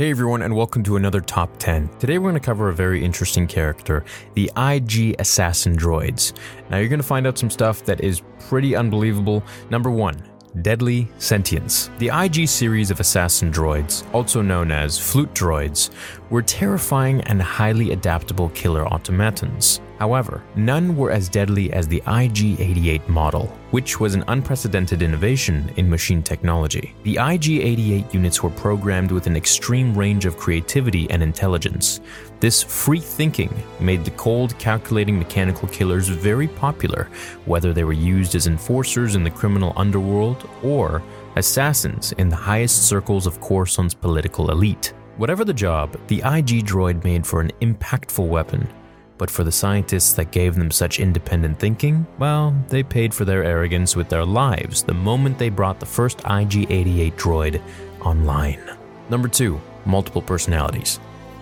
Hey everyone, and welcome to another Top 10. Today we're going to cover a very interesting character, the IG Assassin Droids. Now you're going to find out some stuff that is pretty unbelievable. Number one, Deadly Sentience. The IG series of assassin droids, also known as flute droids, were terrifying and highly adaptable killer automatons. However, none were as deadly as the IG 88 model, which was an unprecedented innovation in machine technology. The IG 88 units were programmed with an extreme range of creativity and intelligence. This free thinking made the cold, calculating mechanical killers very popular, whether they were used as enforcers in the criminal underworld or assassins in the highest circles of Coruscant's political elite. Whatever the job, the IG droid made for an impactful weapon. But for the scientists that gave them such independent thinking, well, they paid for their arrogance with their lives the moment they brought the first IG 88 droid online. Number 2. Multiple personalities.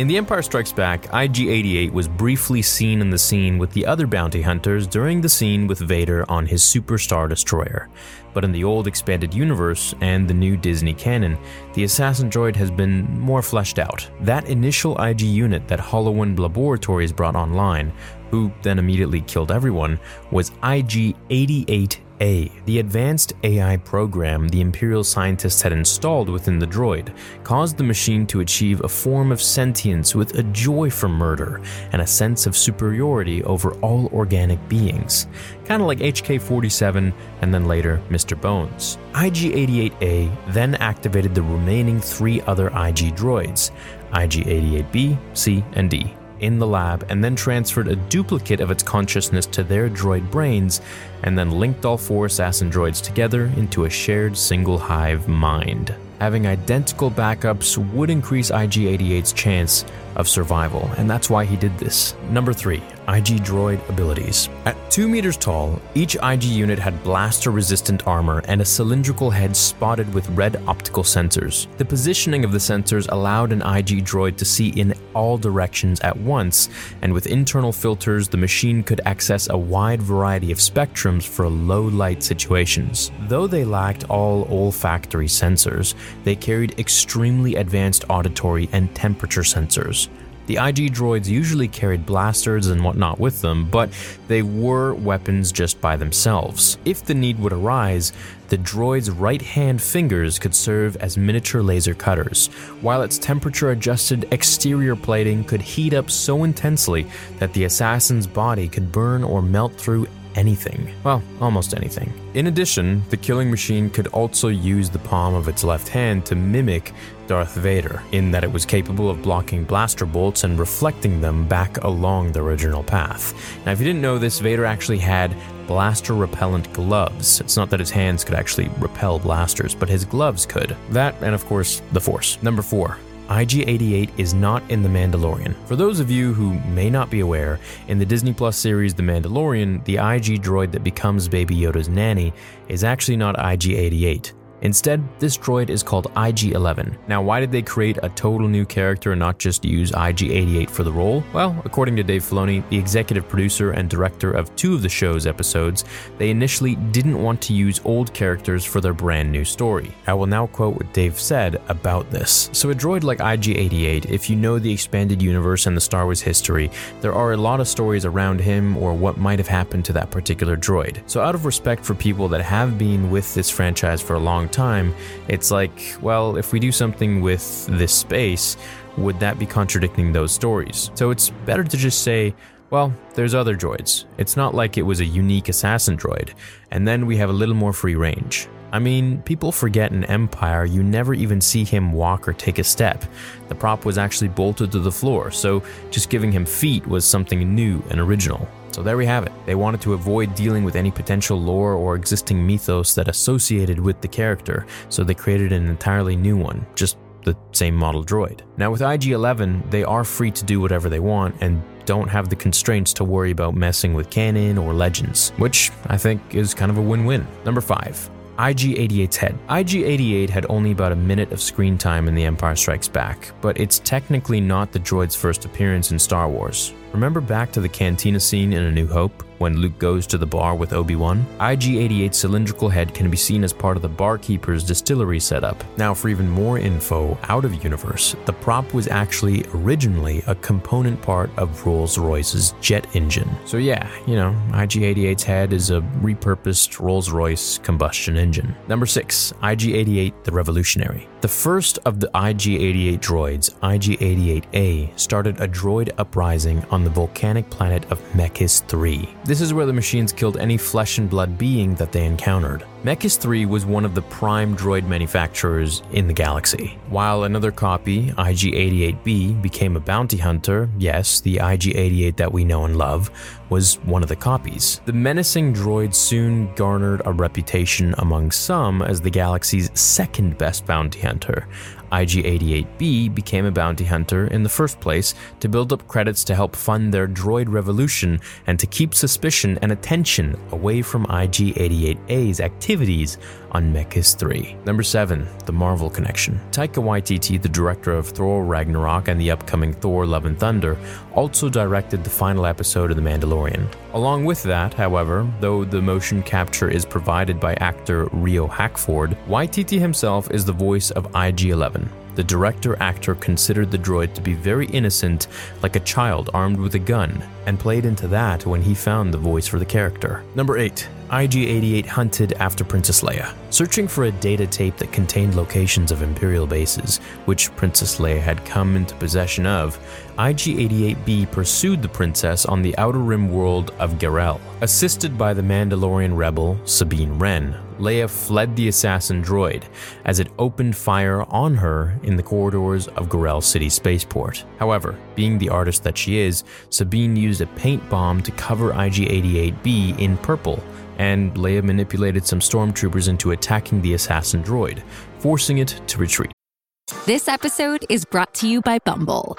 In The Empire Strikes Back, IG 88 was briefly seen in the scene with the other bounty hunters during the scene with Vader on his Super Star Destroyer. But in the old expanded universe and the new Disney canon, the assassin droid has been more fleshed out. That initial IG unit that Holowan Laboratories brought online, who then immediately killed everyone, was IG 88 a, the advanced AI program the Imperial scientists had installed within the droid, caused the machine to achieve a form of sentience with a joy for murder and a sense of superiority over all organic beings, kind of like HK 47 and then later Mr. Bones. IG 88A then activated the remaining three other IG droids IG 88B, C, and D in the lab and then transferred a duplicate of its consciousness to their droid brains and then linked all four assassin droids together into a shared single hive mind. Having identical backups would increase IG 88's chance of survival, and that's why he did this. Number 3. IG droid abilities. At 2 meters tall, each IG unit had blaster resistant armor and a cylindrical head spotted with red optical sensors. The positioning of the sensors allowed an IG droid to see in all directions at once, and with internal filters, the machine could access a wide variety of spectrums for low light situations. Though they lacked all olfactory sensors, they carried extremely advanced auditory and temperature sensors. The IG droids usually carried blasters and whatnot with them, but they were weapons just by themselves. If the need would arise, the droid's right hand fingers could serve as miniature laser cutters, while its temperature adjusted exterior plating could heat up so intensely that the assassin's body could burn or melt through anything. Well, almost anything. In addition, the killing machine could also use the palm of its left hand to mimic Darth Vader, in that it was capable of blocking blaster bolts and reflecting them back along the original path. Now, if you didn't know this, Vader actually had blaster repellent gloves. It's not that his hands could actually repel blasters, but his gloves could. That, and of course, the Force. Number four. IG 88 is not in The Mandalorian. For those of you who may not be aware, in the Disney Plus series The Mandalorian, the IG droid that becomes Baby Yoda's nanny is actually not IG 88. Instead, this droid is called IG 11. Now, why did they create a total new character and not just use IG 88 for the role? Well, according to Dave Filoni, the executive producer and director of two of the show's episodes, they initially didn't want to use old characters for their brand new story. I will now quote what Dave said about this. So, a droid like IG 88, if you know the expanded universe and the Star Wars history, there are a lot of stories around him or what might have happened to that particular droid. So, out of respect for people that have been with this franchise for a long time, it's like, well, if we do something with this space, would that be contradicting those stories? So it's better to just say, well, there's other droids. It's not like it was a unique assassin droid, and then we have a little more free range. I mean, people forget in Empire you never even see him walk or take a step. The prop was actually bolted to the floor, so just giving him feet was something new and original. So there we have it. They wanted to avoid dealing with any potential lore or existing mythos that associated with the character, so they created an entirely new one, just the same model droid. Now, with IG 11, they are free to do whatever they want and don't have the constraints to worry about messing with canon or legends, which I think is kind of a win win. Number 5. IG 88's head. IG 88 had only about a minute of screen time in The Empire Strikes Back, but it's technically not the droid's first appearance in Star Wars. Remember back to the cantina scene in A New Hope? when Luke goes to the bar with Obi Wan. IG 88's cylindrical head can be seen as part of the barkeeper's distillery setup. Now, for even more info out of universe, the prop was actually originally a component part of Rolls Royce's jet engine. So, yeah, you know, IG 88's head is a repurposed Rolls Royce combustion engine. Number 6, IG 88 the Revolutionary. The first of the IG 88 droids, IG 88A, started a droid uprising on the volcanic planet of Mechis 3. This is where the machines killed any flesh and blood being that they encountered. Mechis 3 was one of the prime droid manufacturers in the galaxy. While another copy, IG 88B, became a bounty hunter, yes, the IG 88 that we know and love, was one of the copies. The menacing droid soon garnered a reputation among some as the galaxy's second best bounty hunter. IG 88B became a bounty hunter in the first place to build up credits to help fund their droid revolution and to keep suspicion and attention away from IG 88A's activities on Mechis 3. Number 7. The Marvel Connection. Taika Waititi, the director of Thor Ragnarok and the upcoming Thor Love and Thunder, also directed the final episode of The Mandalorian. Along with that, however, though the motion capture is provided by actor Rio Hackford, Waititi himself is the voice of IG 11. The director actor considered the droid to be very innocent, like a child armed with a gun, and played into that when he found the voice for the character. Number 8. IG 88 hunted after Princess Leia. Searching for a data tape that contained locations of Imperial bases, which Princess Leia had come into possession of, IG 88B pursued the princess on the outer rim world of Garel. Assisted by the Mandalorian rebel, Sabine Wren, Leia fled the assassin droid as it opened fire on her in the corridors of Garel City Spaceport. However, being the artist that she is, Sabine used a paint bomb to cover IG 88B in purple and Leia manipulated some stormtroopers into attacking the assassin droid, forcing it to retreat. This episode is brought to you by Bumble.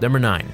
Number 9.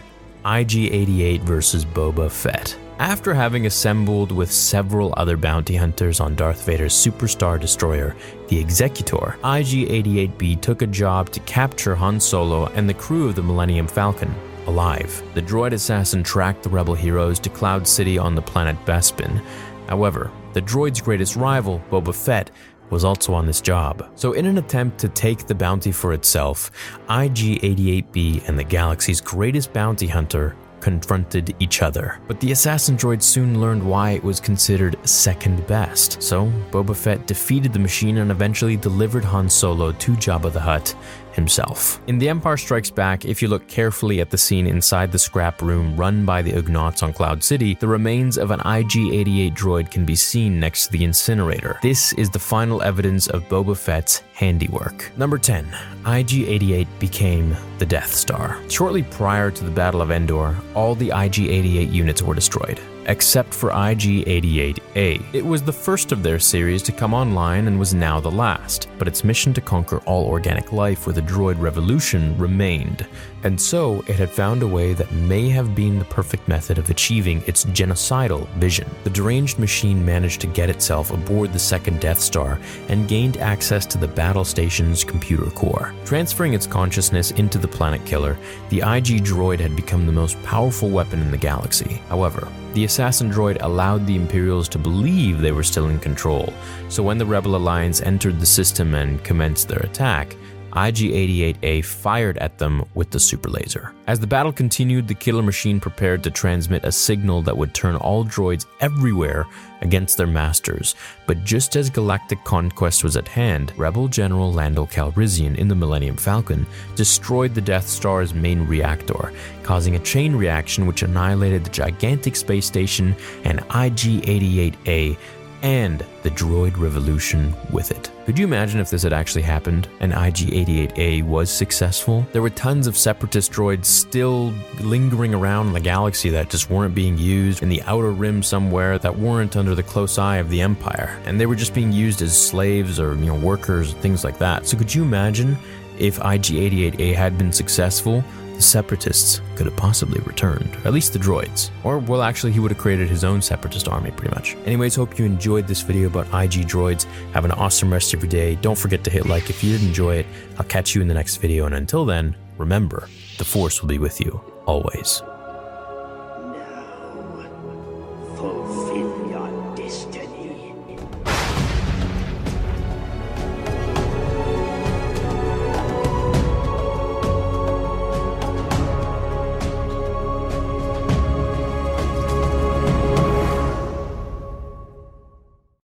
IG-88 versus Boba Fett. After having assembled with several other bounty hunters on Darth Vader's superstar destroyer, the Executor, IG 88B took a job to capture Han Solo and the crew of the Millennium Falcon. alive. The droid assassin tracked the rebel heroes to Cloud City on the planet Bespin. However, the droid's greatest rival, Boba Fett, was also on this job. So, in an attempt to take the bounty for itself, IG 88B and the galaxy's greatest bounty hunter confronted each other. But the assassin droid soon learned why it was considered second best. So, Boba Fett defeated the machine and eventually delivered Han Solo to Jabba the Hutt himself. In The Empire Strikes Back, if you look carefully at the scene inside the scrap room run by the Ugnaughts on Cloud City, the remains of an IG 88 droid can be seen next to the incinerator. This is the final evidence of Boba Fett's handiwork. Number 10. IG 88 became the Death Star. Shortly prior to the Battle of Endor, all the IG 88 units were destroyed except for IG 88A. It was the first of their series to come online and was now the last, but its mission to conquer all organic life with a droid revolution remained, and so it had found a way that may have been the perfect method of achieving its genocidal vision. The deranged machine managed to get itself aboard the second Death Star and gained access to the battle station's computer core. Transferring its consciousness into the planet killer, the IG droid had become the most powerful weapon in the galaxy. However, the assassin droid allowed the Imperials to believe they were still in control, so when the Rebel Alliance entered the system and commenced their attack, IG-88A fired at them with the super laser. As the battle continued, the killer machine prepared to transmit a signal that would turn all droids everywhere against their masters. But just as galactic conquest was at hand, Rebel General Lando Calrissian in the Millennium Falcon destroyed the Death Star's main reactor, causing a chain reaction which annihilated the gigantic space station and IG-88A and the droid revolution with it. Could you imagine if this had actually happened and IG 88A was successful? There were tons of separatist droids still lingering around in the galaxy that just weren't being used in the outer rim somewhere that weren't under the close eye of the Empire. And they were just being used as slaves or, you know, workers, things like that. So could you imagine if IG 88A had been successful? Separatists could have possibly returned, at least the droids. Or, well, actually, he would have created his own separatist army, pretty much. Anyways, hope you enjoyed this video about IG droids. Have an awesome rest of your day. Don't forget to hit like if you did enjoy it. I'll catch you in the next video, and until then, remember, the Force will be with you, always.